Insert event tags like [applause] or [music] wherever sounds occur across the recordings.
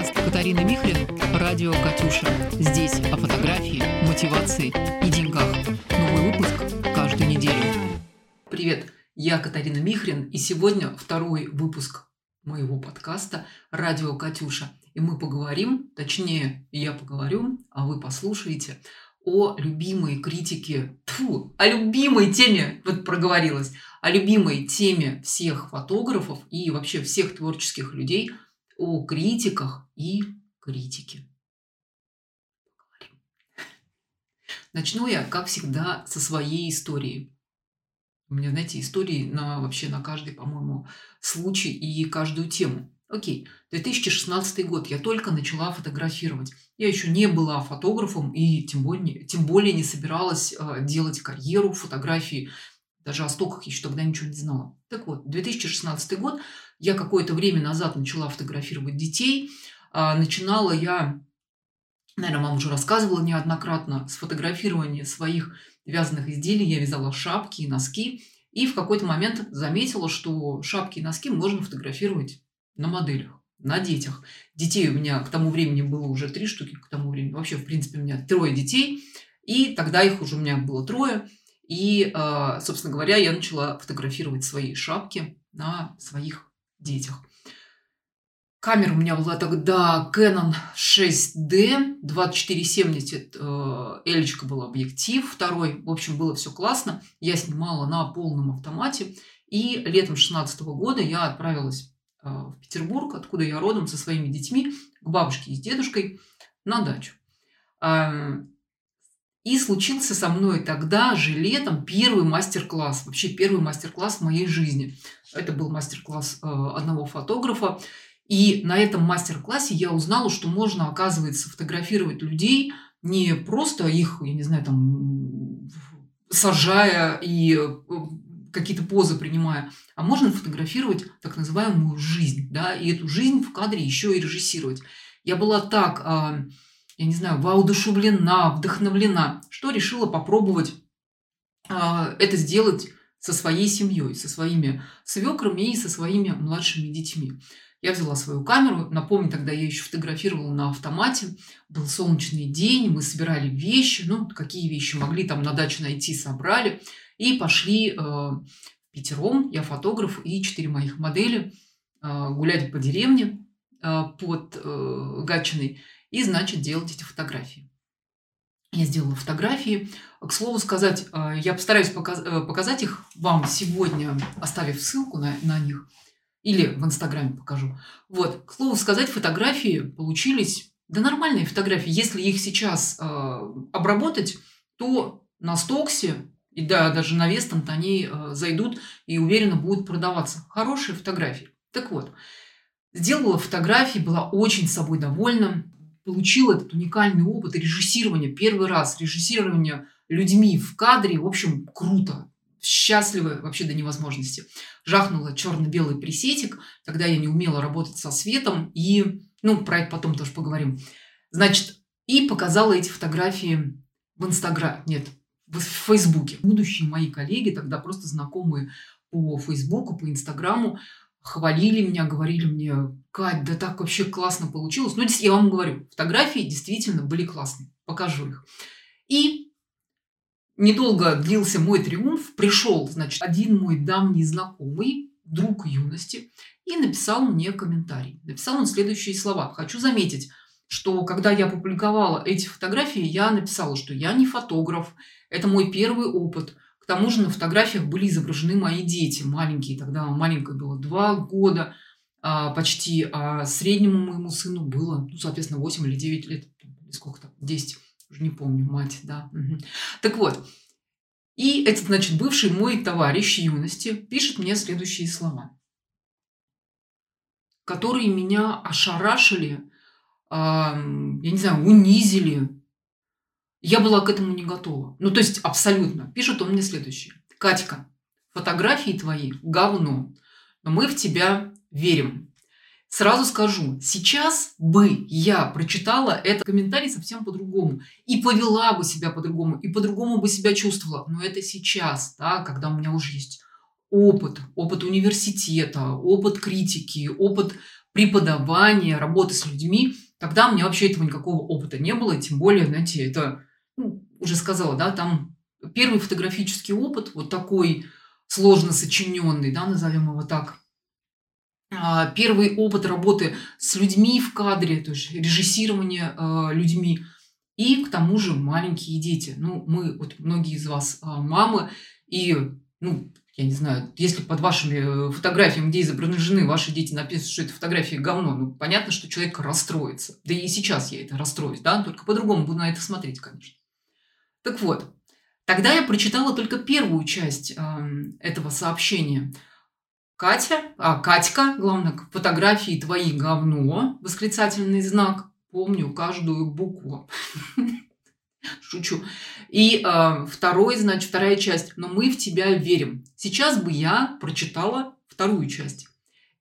Подкаст Катарины Михрин «Радио Катюша». Здесь о фотографии, мотивации и деньгах. Новый выпуск каждую неделю. Привет, я Катарина Михрин, и сегодня второй выпуск моего подкаста «Радио Катюша». И мы поговорим, точнее, я поговорю, а вы послушаете о любимой критике, тьфу, о любимой теме, вот проговорилась, о любимой теме всех фотографов и вообще всех творческих людей – о критиках и критике. Начну я, как всегда, со своей истории. У меня, знаете, истории на вообще на каждый, по-моему, случай и каждую тему. Окей, 2016 год, я только начала фотографировать. Я еще не была фотографом и тем более, тем более не собиралась э, делать карьеру в фотографии. Даже о стоках еще тогда ничего не знала. Так вот, 2016 год, я какое-то время назад начала фотографировать детей. А, начинала я, наверное, мама уже рассказывала неоднократно, с фотографирования своих вязаных изделий. Я вязала шапки и носки. И в какой-то момент заметила, что шапки и носки можно фотографировать на моделях, на детях. Детей у меня к тому времени было уже три штуки, к тому времени. Вообще, в принципе, у меня трое детей. И тогда их уже у меня было трое. И, а, собственно говоря, я начала фотографировать свои шапки на своих детях. Камера у меня была тогда Canon 6D 2470. Элечка был объектив второй. В общем, было все классно. Я снимала на полном автомате. И летом 16 года я отправилась а, в Петербург, откуда я родом, со своими детьми, к бабушке и с дедушкой на дачу. И случился со мной тогда же летом первый мастер-класс, вообще первый мастер-класс в моей жизни. Это был мастер-класс э, одного фотографа. И на этом мастер-классе я узнала, что можно, оказывается, фотографировать людей, не просто их, я не знаю, там, сажая и э, какие-то позы принимая, а можно фотографировать так называемую жизнь, да, и эту жизнь в кадре еще и режиссировать. Я была так а, я не знаю, воодушевлена, вдохновлена, что решила попробовать э, это сделать со своей семьей, со своими свекрами и со своими младшими детьми. Я взяла свою камеру, напомню, тогда я еще фотографировала на автомате, был солнечный день, мы собирали вещи, ну, какие вещи могли там на даче найти, собрали, и пошли э, пятером, я фотограф и четыре моих модели, э, гулять по деревне э, под э, Гатчиной и, значит, делать эти фотографии. Я сделала фотографии. К слову сказать, э, я постараюсь э, показать их вам сегодня, оставив ссылку на, на них. Или в Инстаграме покажу. Вот, к слову сказать, фотографии получились, да нормальные фотографии. Если их сейчас э, обработать, то на Стоксе и да, даже на Вестант они э, зайдут и уверенно будут продаваться. Хорошие фотографии. Так вот, сделала фотографии, была очень собой довольна получил этот уникальный опыт режиссирования, первый раз режиссирования людьми в кадре, в общем, круто, счастливы вообще до невозможности. Жахнула черно-белый пресетик, тогда я не умела работать со светом, и, ну, про это потом тоже поговорим. Значит, и показала эти фотографии в Инстаграме, нет, в Фейсбуке. Будущие мои коллеги, тогда просто знакомые по Фейсбуку, по Инстаграму, хвалили меня, говорили мне, Кать, да так вообще классно получилось. Ну, я вам говорю, фотографии действительно были классные. Покажу их. И недолго длился мой триумф. Пришел, значит, один мой давний знакомый, друг юности, и написал мне комментарий. Написал он следующие слова. Хочу заметить, что когда я публиковала эти фотографии, я написала, что я не фотограф, это мой первый опыт – тому же на фотографиях были изображены мои дети, маленькие. Тогда маленькой было два года а, почти, а среднему моему сыну было, ну, соответственно, 8 или 9 лет, сколько там, 10, уже не помню, мать, да. Угу. Так вот, и этот, значит, бывший мой товарищ юности пишет мне следующие слова, которые меня ошарашили, я не знаю, унизили, я была к этому не готова. Ну, то есть абсолютно. Пишет он мне следующее. Катька, фотографии твои говно, но мы в тебя верим. Сразу скажу, сейчас бы я прочитала этот комментарий совсем по-другому и повела бы себя по-другому, и по-другому бы себя чувствовала. Но это сейчас, да, когда у меня уже есть опыт, опыт университета, опыт критики, опыт преподавания, работы с людьми, тогда у меня вообще этого никакого опыта не было, тем более, знаете, это, уже сказала, да, там первый фотографический опыт, вот такой сложно сочиненный, да, назовем его так, а, первый опыт работы с людьми в кадре, то есть режиссирование э, людьми, и к тому же маленькие дети. Ну, мы, вот многие из вас э, мамы, и, ну, я не знаю, если под вашими э, фотографиями, где изображены ваши дети, написано, что это фотография говно, ну, понятно, что человек расстроится. Да и сейчас я это расстроюсь, да, только по-другому буду на это смотреть, конечно. Так вот, тогда я прочитала только первую часть э, этого сообщения. Катя, а, Катька, главное, фотографии твои говно, восклицательный знак. Помню каждую букву. [laughs] Шучу. И э, второй, значит, вторая часть. Но мы в тебя верим. Сейчас бы я прочитала вторую часть.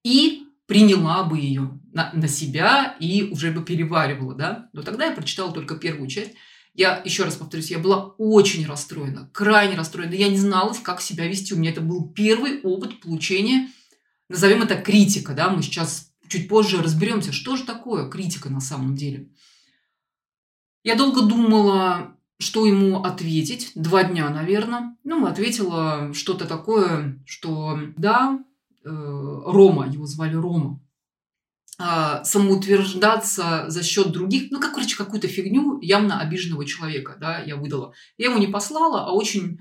И приняла бы ее на, на себя и уже бы переваривала, да. Но тогда я прочитала только первую часть. Я, еще раз повторюсь, я была очень расстроена, крайне расстроена. Я не знала, как себя вести. У меня это был первый опыт получения, назовем это критика, да. Мы сейчас чуть позже разберемся, что же такое критика на самом деле. Я долго думала, что ему ответить. Два дня, наверное. Ну, ответила что-то такое, что да, э, Рома, его звали Рома, самоутверждаться за счет других, ну, как, короче, какую-то фигню явно обиженного человека, да, я выдала. Я ему не послала, а очень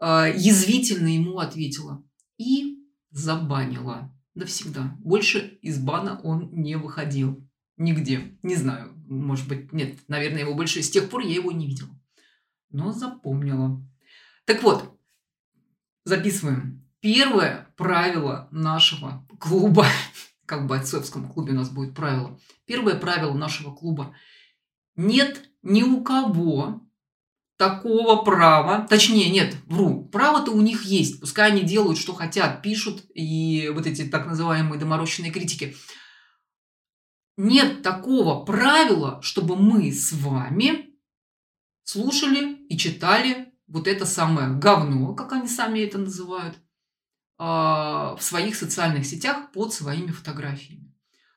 э, язвительно ему ответила. И забанила навсегда. Больше из бана он не выходил. Нигде. Не знаю. Может быть, нет. Наверное, его больше с тех пор я его не видела. Но запомнила. Так вот, записываем. Первое правило нашего клуба, как в бойцовском клубе у нас будет правило. Первое правило нашего клуба. Нет ни у кого такого права, точнее, нет, вру, право-то у них есть, пускай они делают, что хотят, пишут, и вот эти так называемые доморощенные критики – нет такого правила, чтобы мы с вами слушали и читали вот это самое говно, как они сами это называют, в своих социальных сетях под своими фотографиями.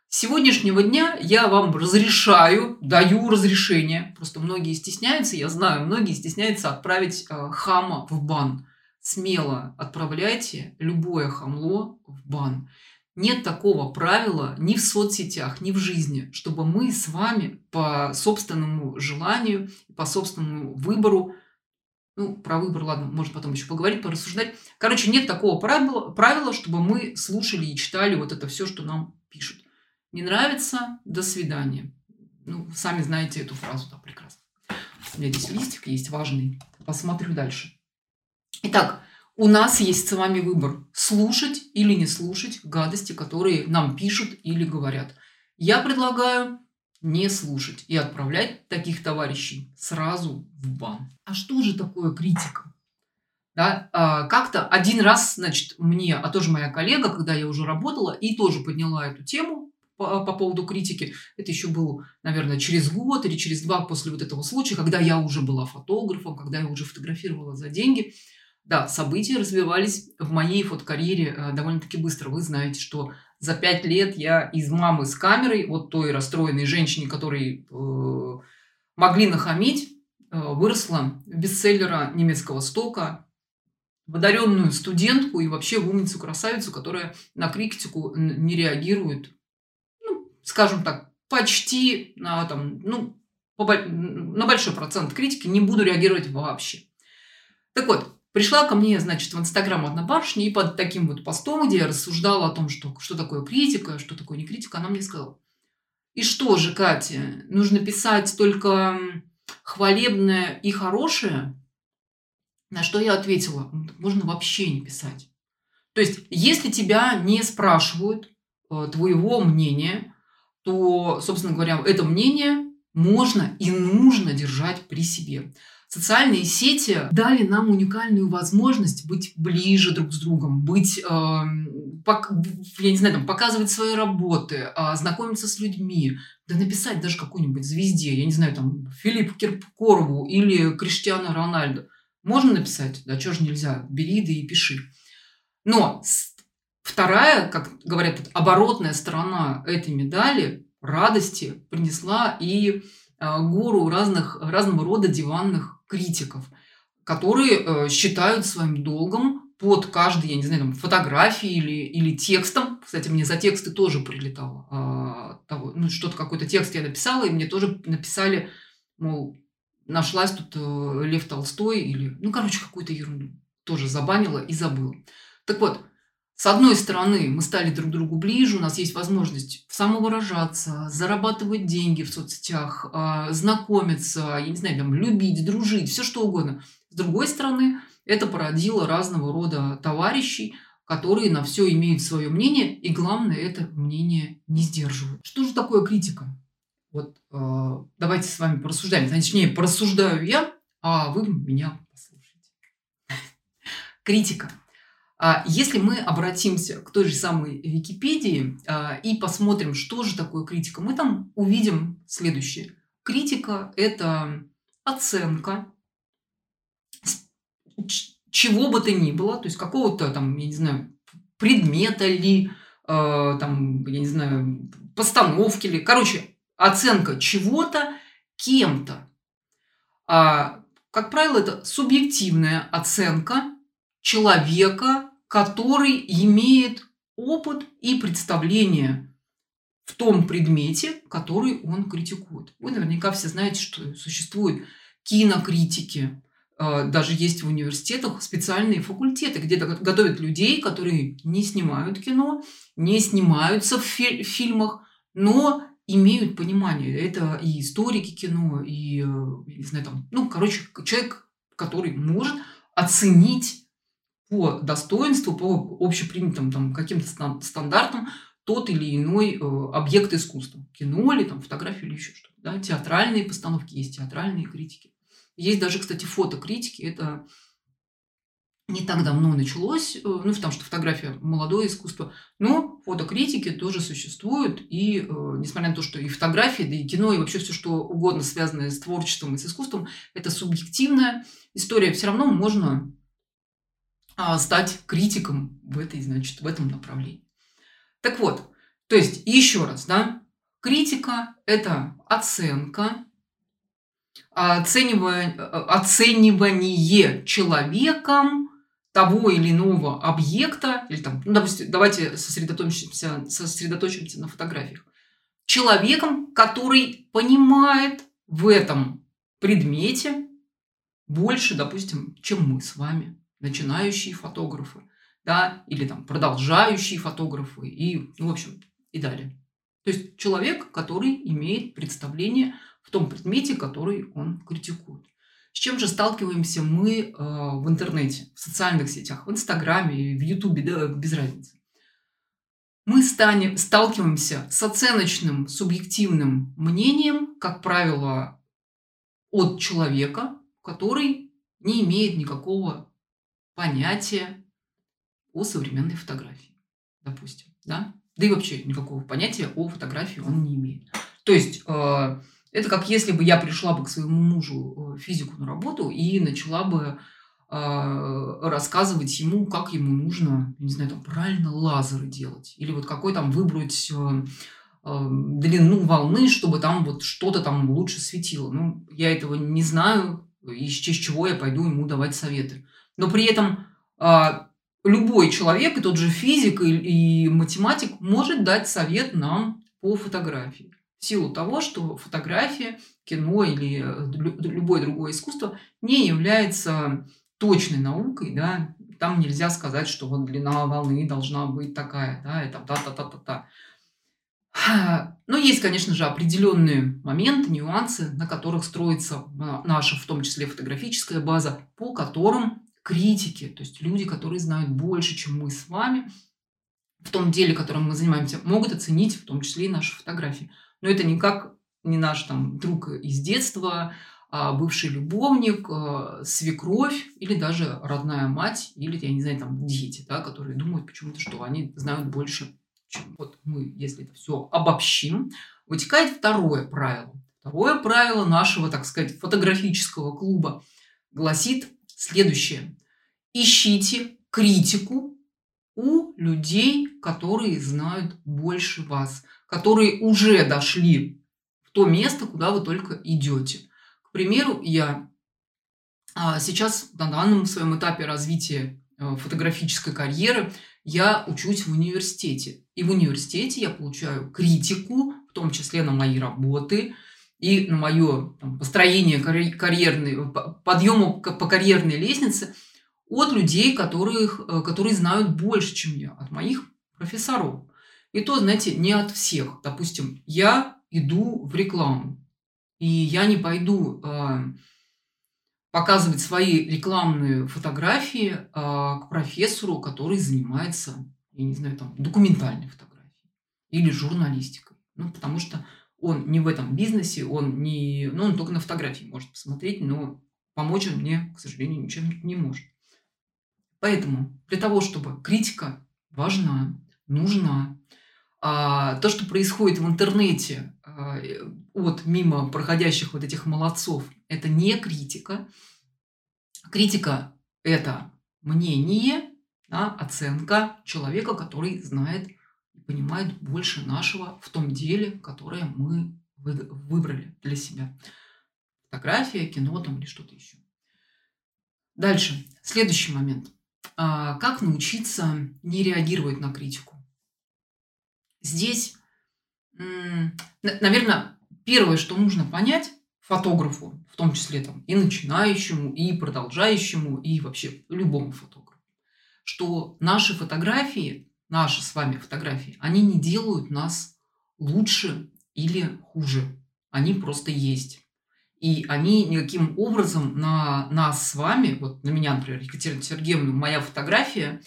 С сегодняшнего дня я вам разрешаю, даю разрешение, просто многие стесняются, я знаю, многие стесняются отправить а, хама в бан. Смело отправляйте любое хамло в бан. Нет такого правила ни в соцсетях, ни в жизни, чтобы мы с вами по собственному желанию, по собственному выбору, ну, про выбор, ладно, можно потом еще поговорить, порассуждать. Короче, нет такого правила, правила, чтобы мы слушали и читали вот это все, что нам пишут. Не нравится – до свидания. Ну, сами знаете эту фразу, да, прекрасно. У меня здесь листик есть важный. Посмотрю дальше. Итак, у нас есть с вами выбор – слушать или не слушать гадости, которые нам пишут или говорят. Я предлагаю не слушать и отправлять таких товарищей сразу в бан. А что же такое критика? Да, а, как-то один раз, значит, мне, а тоже моя коллега, когда я уже работала, и тоже подняла эту тему по, по поводу критики. Это еще было, наверное, через год или через два после вот этого случая, когда я уже была фотографом, когда я уже фотографировала за деньги – да, события развивались в моей фотокарьере э, довольно-таки быстро. Вы знаете, что за пять лет я из мамы с камерой, вот той расстроенной женщине, которой э, могли нахамить, э, выросла бестселлера немецкого стока, в студентку и вообще умницу-красавицу, которая на критику не реагирует, ну, скажем так, почти на, там, ну, на большой процент критики не буду реагировать вообще. Так вот, Пришла ко мне, значит, в Инстаграм одна барышня, и под таким вот постом, где я рассуждала о том, что, что такое критика, что такое не критика, она мне сказала, и что же, Катя, нужно писать только хвалебное и хорошее? На что я ответила, можно вообще не писать. То есть, если тебя не спрашивают э, твоего мнения, то, собственно говоря, это мнение можно и нужно держать при себе. Социальные сети дали нам уникальную возможность быть ближе друг с другом, быть, э, я не знаю, там, показывать свои работы, э, знакомиться с людьми, да написать даже какой-нибудь звезде, я не знаю, там, Филиппу Киркорову или Криштиану Рональду. Можно написать? Да что же нельзя? Бери да и пиши. Но вторая, как говорят, оборотная сторона этой медали радости принесла и а, гору разных, разного рода диванных критиков, которые э, считают своим долгом под каждой, я не знаю, там, фотографией или, или текстом. Кстати, мне за тексты тоже прилетало. Того, ну, что-то, какой-то текст я написала, и мне тоже написали, мол, нашлась тут э, Лев Толстой или, ну, короче, какую-то ерунду. Тоже забанила и забыла. Так вот, с одной стороны, мы стали друг другу ближе, у нас есть возможность самовыражаться, зарабатывать деньги в соцсетях, а, знакомиться, я не знаю, там, любить, дружить, все что угодно. С другой стороны, это породило разного рода товарищей, которые на все имеют свое мнение, и главное, это мнение не сдерживают. Что же такое критика? Вот э, давайте с вами порассуждаем. Точнее, порассуждаю я, а вы меня послушайте. [laughs] Критика – если мы обратимся к той же самой Википедии а, и посмотрим, что же такое критика, мы там увидим следующее. Критика – это оценка чего бы то ни было, то есть какого-то там, я не знаю, предмета ли, а, там, я не знаю, постановки ли, короче, оценка чего-то кем-то. Как правило, это субъективная оценка человека, который имеет опыт и представление в том предмете, который он критикует. Вы наверняка все знаете, что существуют кинокритики. А, даже есть в университетах специальные факультеты, где готовят людей, которые не снимают кино, не снимаются в фильмах, но имеют понимание. Это и историки кино, и, э, не знаю, там, ну, короче, человек, который может оценить по достоинству, по общепринятым там, каким-то стандартам тот или иной э, объект искусства. Кино или там, фотография или еще что-то. Да? Театральные постановки есть, театральные критики. Есть даже, кстати, фотокритики. Это не так давно началось, э, ну, потому что фотография – молодое искусство, но фотокритики тоже существуют, и э, несмотря на то, что и фотографии, да и кино, и вообще все, что угодно связанное с творчеством и с искусством, это субъективная история, все равно можно стать критиком в этой, значит, в этом направлении. Так вот, то есть еще раз, да, критика – это оценка, оценивание, оценивание человеком того или иного объекта, или там, ну, допустим, давайте сосредоточимся, сосредоточимся на фотографиях, человеком, который понимает в этом предмете больше, допустим, чем мы с вами начинающие фотографы, да, или там продолжающие фотографы и, ну, в общем, и далее. То есть человек, который имеет представление в том предмете, который он критикует. С чем же сталкиваемся мы э, в интернете, в социальных сетях, в Инстаграме, в Ютубе, да, без разницы. Мы станем, сталкиваемся с оценочным, субъективным мнением, как правило, от человека, который не имеет никакого понятие о современной фотографии, допустим, да? Да и вообще никакого понятия о фотографии он не имеет. То есть э, это как если бы я пришла бы к своему мужу э, физику на работу и начала бы э, рассказывать ему, как ему нужно, не знаю, там правильно лазеры делать, или вот какой там выбрать э, э, длину волны, чтобы там вот что-то там лучше светило. Ну, я этого не знаю, из чего я пойду ему давать советы но при этом а, любой человек, и тот же физик и, и математик, может дать совет нам по фотографии. В силу того, что фотография, кино или любое другое искусство не является точной наукой, да, там нельзя сказать, что вот длина волны должна быть такая, да, это та-та-та-та-та. Но есть, конечно же, определенные моменты, нюансы, на которых строится а, наша, в том числе фотографическая база, по которым критики, то есть люди, которые знают больше, чем мы с вами, в том деле, которым мы занимаемся, могут оценить в том числе и наши фотографии. Но это никак не наш там друг из детства, а бывший любовник, а, свекровь или даже родная мать, или, я не знаю, там дети, да, которые думают почему-то, что они знают больше, чем вот мы, если это все обобщим, вытекает второе правило. Второе правило нашего, так сказать, фотографического клуба гласит следующее. Ищите критику у людей, которые знают больше вас, которые уже дошли в то место, куда вы только идете. К примеру, я а, сейчас на данном своем этапе развития э, фотографической карьеры я учусь в университете. И в университете я получаю критику, в том числе на мои работы и на мое там, построение карьерной, подъема по карьерной лестнице – от людей, которых, э, которые знают больше, чем я, от моих профессоров. И то, знаете, не от всех. Допустим, я иду в рекламу, и я не пойду э, показывать свои рекламные фотографии э, к профессору, который занимается, я не знаю, там, документальной фотографией или журналистикой. Ну, потому что он не в этом бизнесе, он не... Ну, он только на фотографии может посмотреть, но помочь он мне, к сожалению, ничем не может. Поэтому для того, чтобы критика важна, нужна, а, то, что происходит в интернете а, от мимо проходящих вот этих молодцов, это не критика. Критика – это мнение, да, оценка человека, который знает понимает больше нашего в том деле, которое мы выбрали для себя. Фотография, кино там или что-то еще. Дальше. Следующий момент – а, как научиться не реагировать на критику? Здесь, наверное, первое, что нужно понять фотографу, в том числе там, и начинающему, и продолжающему, и вообще любому фотографу, что наши фотографии, наши с вами фотографии, они не делают нас лучше или хуже. Они просто есть. И они никаким образом на нас с вами, вот на меня, например, Екатерина Сергеевна, моя фотография,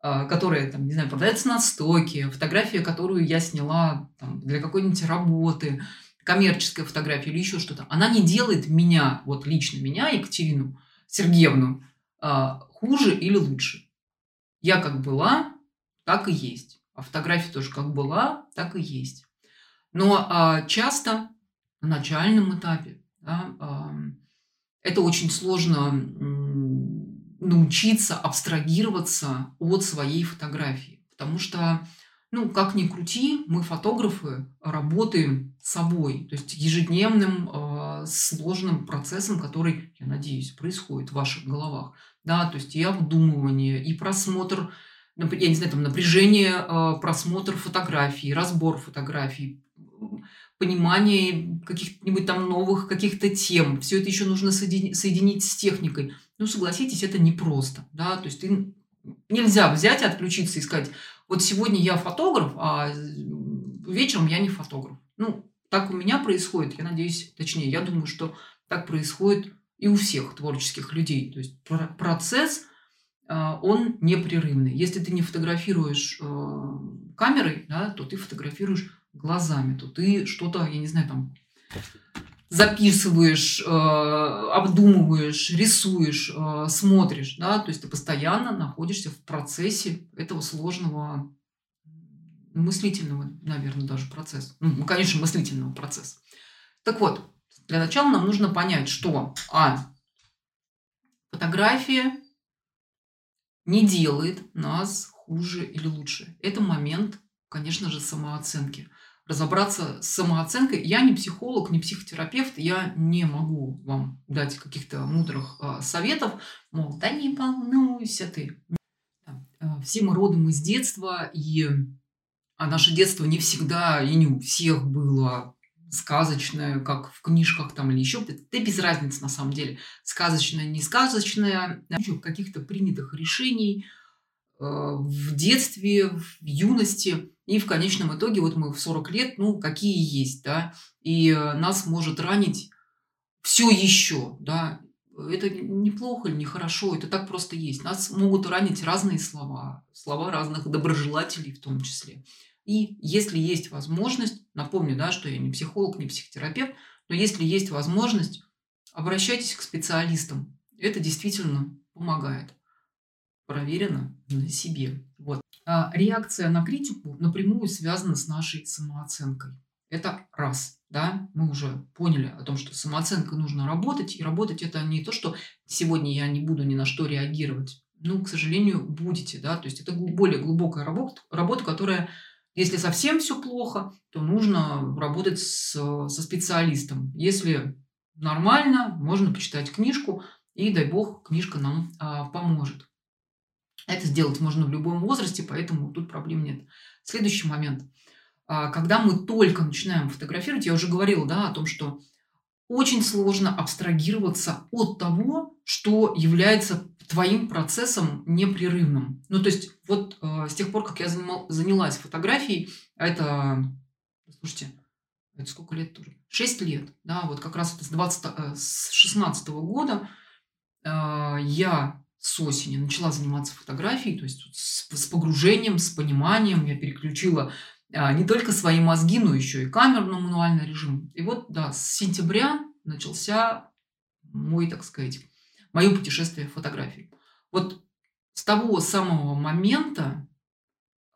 а, которая, там, не знаю, продается на стоке, фотография, которую я сняла там, для какой-нибудь работы, коммерческая фотография или еще что-то, она не делает меня, вот лично меня, Екатерину Сергеевну, а, хуже или лучше. Я как была, так и есть. А фотография тоже как была, так и есть. Но а, часто на начальном этапе да, это очень сложно научиться абстрагироваться от своей фотографии. Потому что, ну, как ни крути, мы, фотографы, работаем собой. То есть ежедневным э, сложным процессом, который, я надеюсь, происходит в ваших головах. Да, то есть и обдумывание, и просмотр, я не знаю, там напряжение, э, просмотр фотографий, разбор фотографий, понимание каких-нибудь там новых каких-то тем. Все это еще нужно соединить, с техникой. Ну, согласитесь, это непросто. Да? То есть ты нельзя взять и отключиться и сказать, вот сегодня я фотограф, а вечером я не фотограф. Ну, так у меня происходит, я надеюсь, точнее, я думаю, что так происходит и у всех творческих людей. То есть процесс, а, он непрерывный. Если ты не фотографируешь э, камерой, да, то ты фотографируешь глазами, то ты что-то, я не знаю, там записываешь, э, обдумываешь, рисуешь, э, смотришь, да, то есть ты постоянно находишься в процессе этого сложного мыслительного, наверное, даже процесса. Ну, конечно, мыслительного процесса. Так вот, для начала нам нужно понять, что А. Фотография не делает нас хуже или лучше. Это момент, конечно же, самооценки разобраться с самооценкой. Я не психолог, не психотерапевт, я не могу вам дать каких-то мудрых э, советов, мол, да не волнуйся ты. Э, все мы родом из детства, и а наше детство не всегда и не у всех было сказочное, как в книжках там или еще, это без разницы на самом деле, сказочное, не сказочное, каких-то принятых решений э, в детстве, в юности – и в конечном итоге вот мы в 40 лет, ну, какие есть, да, и э, нас может ранить все еще, да, это неплохо или нехорошо, это так просто есть. Нас могут ранить разные слова, слова разных доброжелателей в том числе. И если есть возможность, напомню, да, что я не психолог, не психотерапевт, но если есть возможность, обращайтесь к специалистам. Это действительно помогает. Проверено на себе. Вот. А, реакция на критику напрямую связана с нашей самооценкой. Это раз. Да, мы уже поняли о том, что самооценкой нужно работать. И работать это не то, что сегодня я не буду ни на что реагировать. ну, к сожалению, будете, да, то есть это более глубокая работа, работа, которая, если совсем все плохо, то нужно работать с, со специалистом. Если нормально, можно почитать книжку, и, дай бог, книжка нам а, поможет. Это сделать можно в любом возрасте, поэтому тут проблем нет. Следующий момент. А, когда мы только начинаем фотографировать, я уже говорила да, о том, что очень сложно абстрагироваться от того, что является твоим процессом непрерывным. Ну, то есть, вот э, с тех пор, как я занимал, занялась фотографией, это, слушайте, это сколько лет тоже? Шесть лет, да, вот как раз это с, 20, э, с 16 -го года э, я с осени начала заниматься фотографией, то есть с, с погружением, с пониманием, я переключила а, не только свои мозги, но еще и камеру на мануальный режим. И вот, да, с сентября начался мой, так сказать, мое путешествие в фотографии. Вот с того самого момента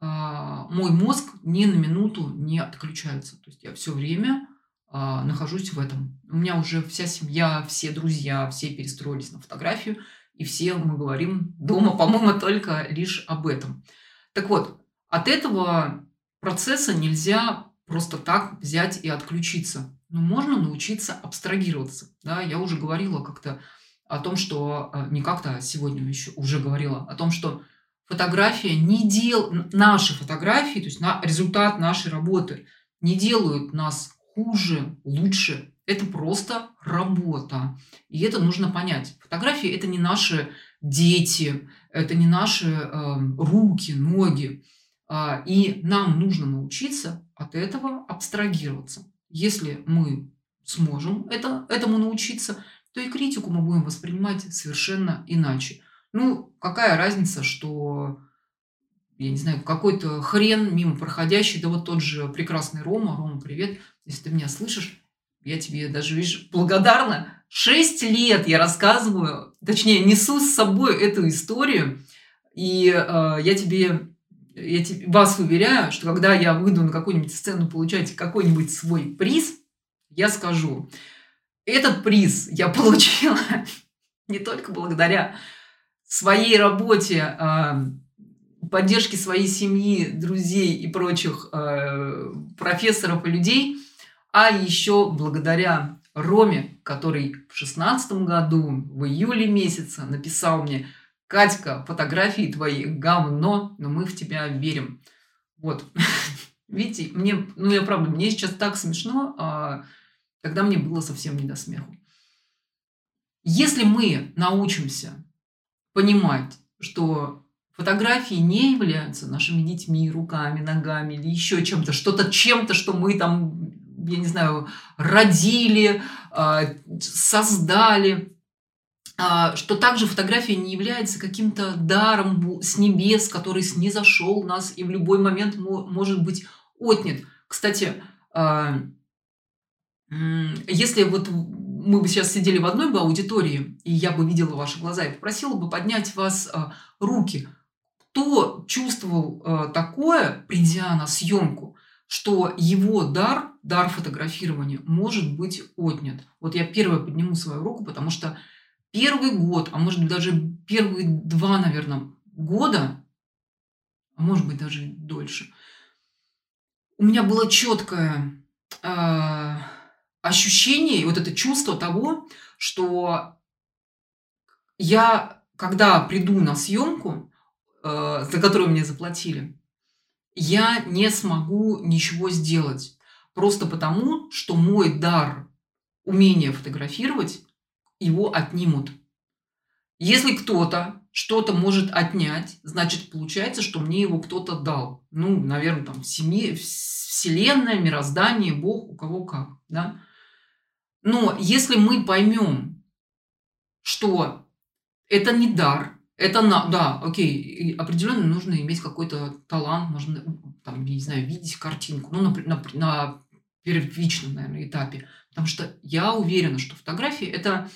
а, мой мозг ни на минуту не отключается. То есть я все время а, нахожусь в этом. У меня уже вся семья, все друзья, все перестроились на фотографию, и все мы говорим дома, [laughs] по-моему, только лишь об этом. Так вот, от этого процесса нельзя просто так взять и отключиться. Но можно научиться абстрагироваться. Да? Я уже говорила как-то о том, что э, не как-то, сегодня еще уже говорила о том, что фотография не дел... наши фотографии, то есть на результат нашей работы не делают нас хуже, лучше. Это просто работа. И это нужно понять. Фотографии это не наши дети, это не наши э, руки, ноги. А, и нам нужно научиться от этого абстрагироваться. Если мы сможем это, этому научиться, то и критику мы будем воспринимать совершенно иначе. Ну, какая разница, что, я не знаю, какой-то хрен мимо проходящий, да вот тот же прекрасный Рома, Рома, привет, если ты меня слышишь, я тебе даже, видишь, благодарна. Шесть лет я рассказываю, точнее, несу с собой эту историю, и э, я тебе я вас уверяю, что когда я выйду на какую-нибудь сцену получать какой-нибудь свой приз, я скажу, этот приз я получила [laughs] не только благодаря своей работе, а, поддержке своей семьи, друзей и прочих а, профессоров и людей, а еще благодаря Роме, который в шестнадцатом году, в июле месяце написал мне – Катька, фотографии твои говно, но мы в тебя верим. Вот. [laughs] Видите, мне, ну я правда, мне сейчас так смешно, тогда мне было совсем не до смеху. Если мы научимся понимать, что фотографии не являются нашими детьми, руками, ногами или еще чем-то, что-то чем-то, что мы там, я не знаю, родили, а, создали, а, что также фотография не является каким-то даром с небес, который снизошел нас и в любой момент может быть отнят. Кстати, а, если вот мы бы сейчас сидели в одной бы аудитории, и я бы видела ваши глаза, и попросила бы поднять вас а, руки, кто чувствовал такое, придя на съемку, что его дар, дар фотографирования, может быть отнят. Вот я первая подниму свою руку, потому что первый год, а может быть даже первые два, наверное, года, а может быть даже дольше, у меня было четкое э, ощущение, вот это чувство того, что я, когда приду на съемку, э, за которую мне заплатили, я не смогу ничего сделать. Просто потому, что мой дар умение фотографировать его отнимут. Если кто-то что-то может отнять, значит, получается, что мне его кто-то дал. Ну, наверное, там семье, вселенная, мироздание, Бог, у кого как, да. Но если мы поймем, что это не дар, это на, да, окей, определенно нужно иметь какой-то талант, нужно, там, не знаю, видеть картинку, ну, на, на, на первичном, наверное, этапе. Потому что я уверена, что фотография – это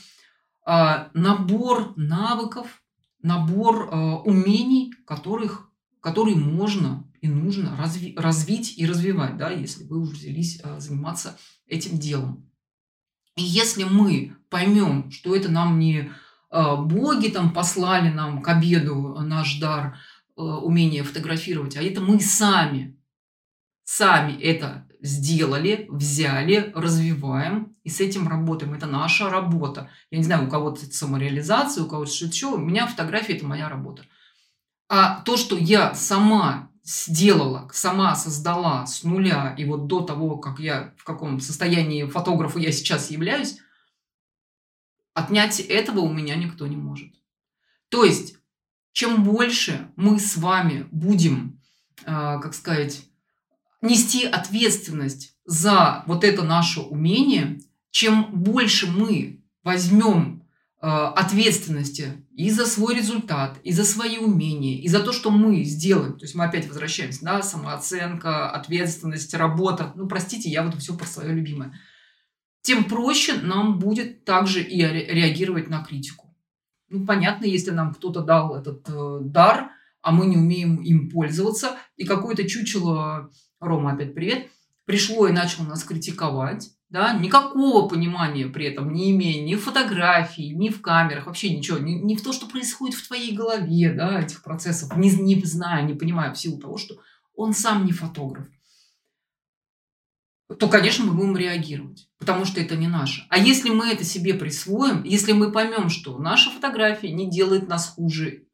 а, набор навыков, набор а, умений, которых, которые можно и нужно разви, развить и развивать, да, если вы уже взялись а, заниматься этим делом. И если мы поймем, что это нам не э, боги там послали нам к обеду наш дар, э, умение фотографировать, а это мы сами. Сами это сделали, взяли, развиваем и с этим работаем. Это наша работа. Я не знаю, у кого-то это самореализация, у кого-то что-то еще. У меня фотография – это моя работа. А то, что я сама сделала, сама создала с нуля, и вот до того, как я в каком состоянии фотографа я сейчас являюсь, отнять этого у меня никто не может. То есть, чем больше мы с вами будем, э, как сказать, нести ответственность за вот это наше умение, чем больше мы возьмем ответственности и за свой результат, и за свои умения, и за то, что мы сделаем. То есть мы опять возвращаемся, да, самооценка, ответственность, работа. Ну, простите, я вот все про свое любимое. Тем проще нам будет также и реагировать на критику. Ну, понятно, если нам кто-то дал этот э, дар, а мы не умеем им пользоваться, и какое-то чучело Рома, опять привет, пришло и начал нас критиковать, да, никакого понимания при этом не имея ни в фотографии, ни в камерах, вообще ничего, ни, ни в то, что происходит в твоей голове, да, этих процессов, не, не зная, не понимая в силу того, что он сам не фотограф, то, конечно, мы будем реагировать, потому что это не наше. А если мы это себе присвоим, если мы поймем, что наша фотография не делает нас хуже,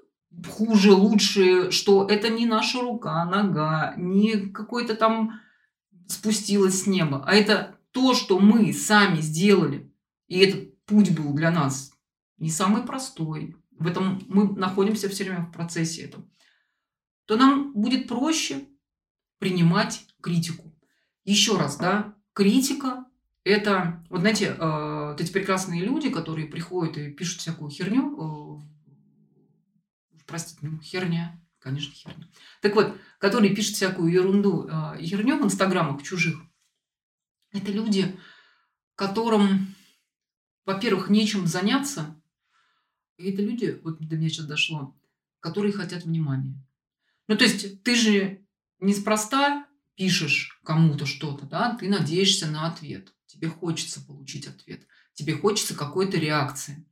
хуже, лучше, что это не наша рука, нога, не какой-то там спустилась с неба, а это то, что мы сами сделали. И этот путь был для нас не самый простой. В этом мы находимся все время в процессе этого. То нам будет проще принимать критику. Еще раз, да, критика – это, вот знаете, э, вот эти прекрасные люди, которые приходят и пишут всякую херню э, простите, ну, херня, конечно, херня. Так вот, которые пишут всякую ерунду, э, в инстаграмах чужих, это люди, которым, во-первых, нечем заняться, и это люди, вот до меня сейчас дошло, которые хотят внимания. Ну, то есть ты же неспроста пишешь кому-то что-то, да, ты надеешься на ответ. Тебе хочется получить ответ. Тебе хочется какой-то реакции.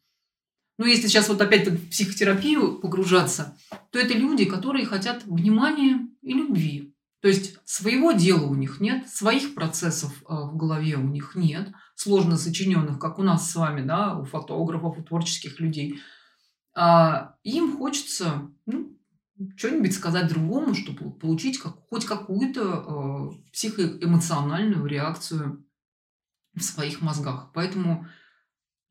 Ну, если сейчас вот опять в психотерапию погружаться, то это люди, которые хотят внимания и любви. То есть своего дела у них нет, своих процессов э, в голове у них нет, сложно сочиненных, как у нас с вами, да, у фотографов, у творческих людей. А им хочется ну, что-нибудь сказать другому, чтобы получить как, хоть какую-то э, психоэмоциональную реакцию в своих мозгах. Поэтому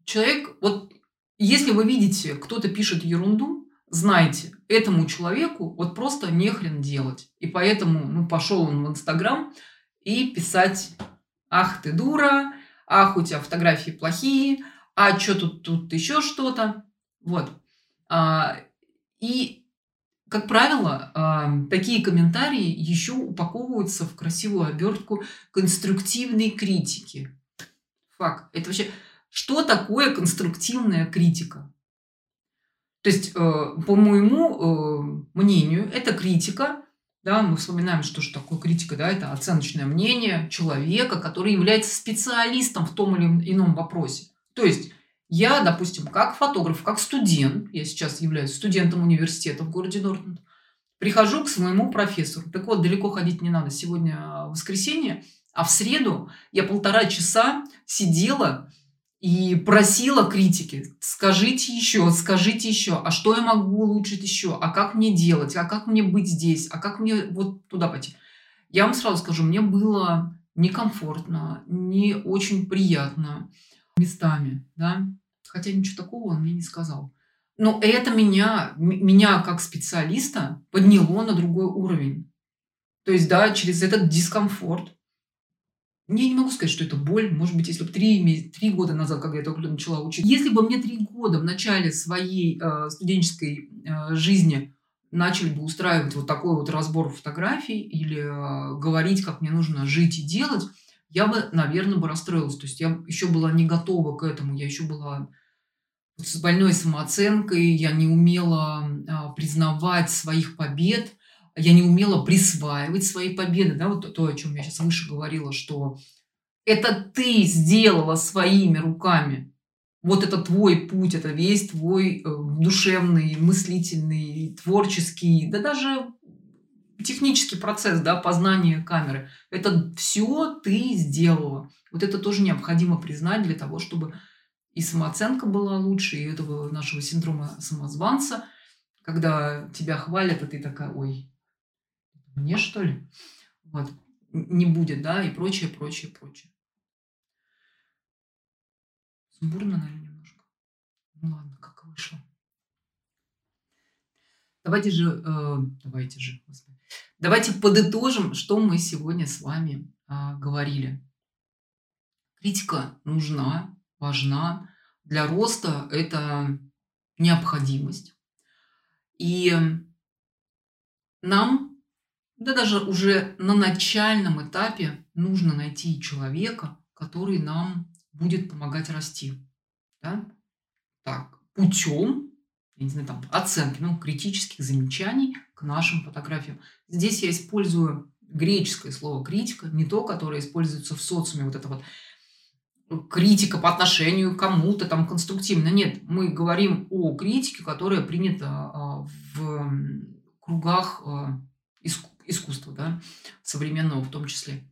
человек, вот если вы видите, кто-то пишет ерунду, знайте, этому человеку вот просто нехрен делать. И поэтому ну, пошел он в Инстаграм и писать «Ах ты дура», «Ах, у тебя фотографии плохие», «А что тут, тут еще что-то». Вот. А, и, как правило, а, такие комментарии еще упаковываются в красивую обертку конструктивной критики. Факт. Это вообще что такое конструктивная критика? То есть, э, по моему э, мнению, это критика, да, мы вспоминаем, что же такое критика, да, это оценочное мнение человека, который является специалистом в том или ином вопросе. То есть, я, допустим, как фотограф, как студент, я сейчас являюсь студентом университета в городе Дортмунд, прихожу к своему профессору. Так вот, далеко ходить не надо. Сегодня воскресенье, а в среду я полтора часа сидела и просила критики, скажите еще, скажите еще, а что я могу улучшить еще, а как мне делать, а как мне быть здесь, а как мне вот туда пойти. Я вам сразу скажу, мне было некомфортно, не очень приятно местами, да, хотя ничего такого он мне не сказал. Но это меня, меня как специалиста подняло на другой уровень. То есть, да, через этот дискомфорт я не могу сказать, что это боль. Может быть, если бы три, три года назад, когда я только начала учиться, если бы мне три года в начале своей э, студенческой э, жизни начали бы устраивать вот такой вот разбор фотографий или э, говорить, как мне нужно жить и делать, я бы, наверное, бы расстроилась. То есть я еще была не готова к этому, я еще была с больной самооценкой, я не умела э, признавать своих побед, я не умела присваивать свои победы, да, вот то, о чем я сейчас выше говорила, что это ты сделала своими руками, вот это твой путь, это весь твой э, душевный, мыслительный, творческий, да даже технический процесс, да, познания камеры. Это все ты сделала. Вот это тоже необходимо признать для того, чтобы и самооценка была лучше, и этого нашего синдрома самозванца, когда тебя хвалят, а ты такая, ой, мне что ли? Вот, не будет, да, и прочее, прочее, прочее. Сумбурно, наверное, немножко. Ну ладно, как вышло. Давайте же, э, давайте же, господи. давайте подытожим, что мы сегодня с вами э, говорили. Критика нужна, важна. Для роста это необходимость. И нам, да даже уже на начальном этапе нужно найти человека, который нам будет помогать расти. Да? Так, путем, я не знаю, там, оценки, ну, критических замечаний к нашим фотографиям. Здесь я использую греческое слово критика, не то, которое используется в социуме, вот это вот критика по отношению к кому-то там конструктивно. Нет, мы говорим о критике, которая принята а, в кругах а, современного в том числе,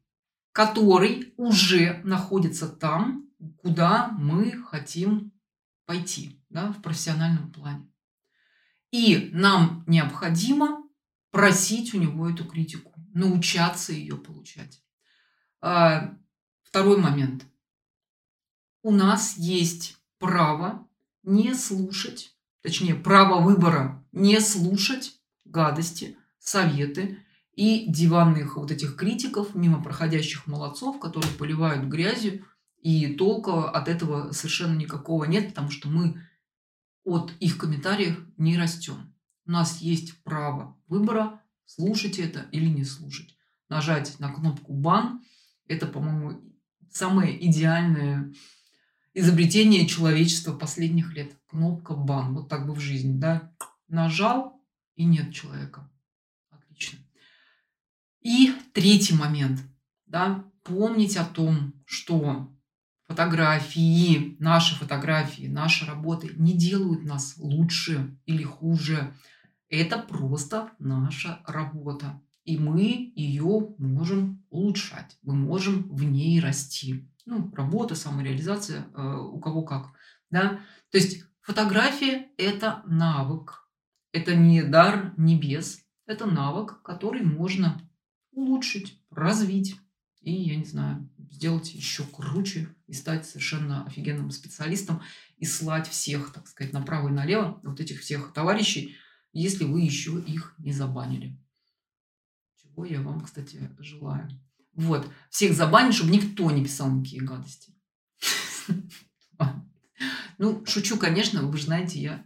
который уже находится там, куда мы хотим пойти да, в профессиональном плане. И нам необходимо просить у него эту критику, научаться ее получать. А, второй момент – у нас есть право не слушать, точнее, право выбора не слушать гадости, советы и диванных вот этих критиков, мимо проходящих молодцов, которые поливают грязью, и толка от этого совершенно никакого нет, потому что мы от их комментариев не растем. У нас есть право выбора, слушать это или не слушать. Нажать на кнопку «Бан» – это, по-моему, самое идеальное изобретение человечества последних лет. Кнопка бан. Вот так бы в жизни, да. Нажал, и нет человека. И третий момент, да, помнить о том, что фотографии, наши фотографии, наши работы не делают нас лучше или хуже. Это просто наша работа. И мы ее можем улучшать. Мы можем в ней расти ну, работа, самореализация, э, у кого как, да. То есть фотография – это навык, это не дар небес, это навык, который можно улучшить, развить и, я не знаю, сделать еще круче и стать совершенно офигенным специалистом и слать всех, так сказать, направо и налево, вот этих всех товарищей, если вы еще их не забанили. Чего я вам, кстати, желаю. Вот. Всех забанить, чтобы никто не писал никакие гадости. [laughs] Ну, шучу, конечно, вы же знаете, я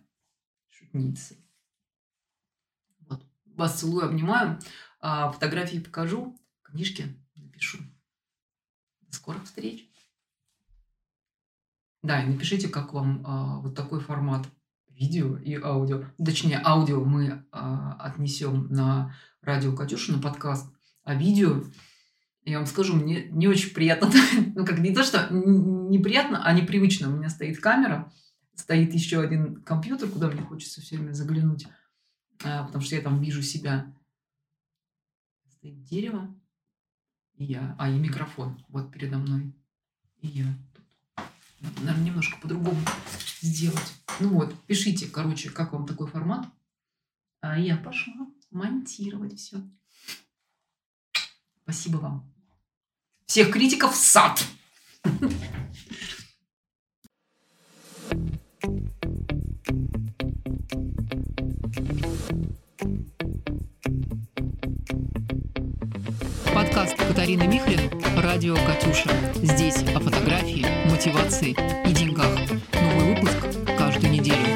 шутница. Вот. Вас целую, обнимаю. А, фотографии покажу, книжки напишу. До скорых встреч. Да, и напишите, как вам а, вот такой формат видео и аудио. Точнее, аудио мы а, отнесем на радио Катюша, на подкаст, а видео я вам скажу, мне не очень приятно. [laughs] ну, как не то, что неприятно, а непривычно. У меня стоит камера, стоит еще один компьютер, куда мне хочется все время заглянуть, а, потому что я там вижу себя. Стоит дерево, и я, а, и микрофон вот передо мной. И я Надо, наверное, немножко по-другому сделать. Ну вот, пишите, короче, как вам такой формат. А я пошла монтировать все. Спасибо вам. Всех критиков в сад. [laughs] Марина Михлин, радио «Катюша». Здесь о фотографии, мотивации и деньгах. Новый выпуск каждую неделю.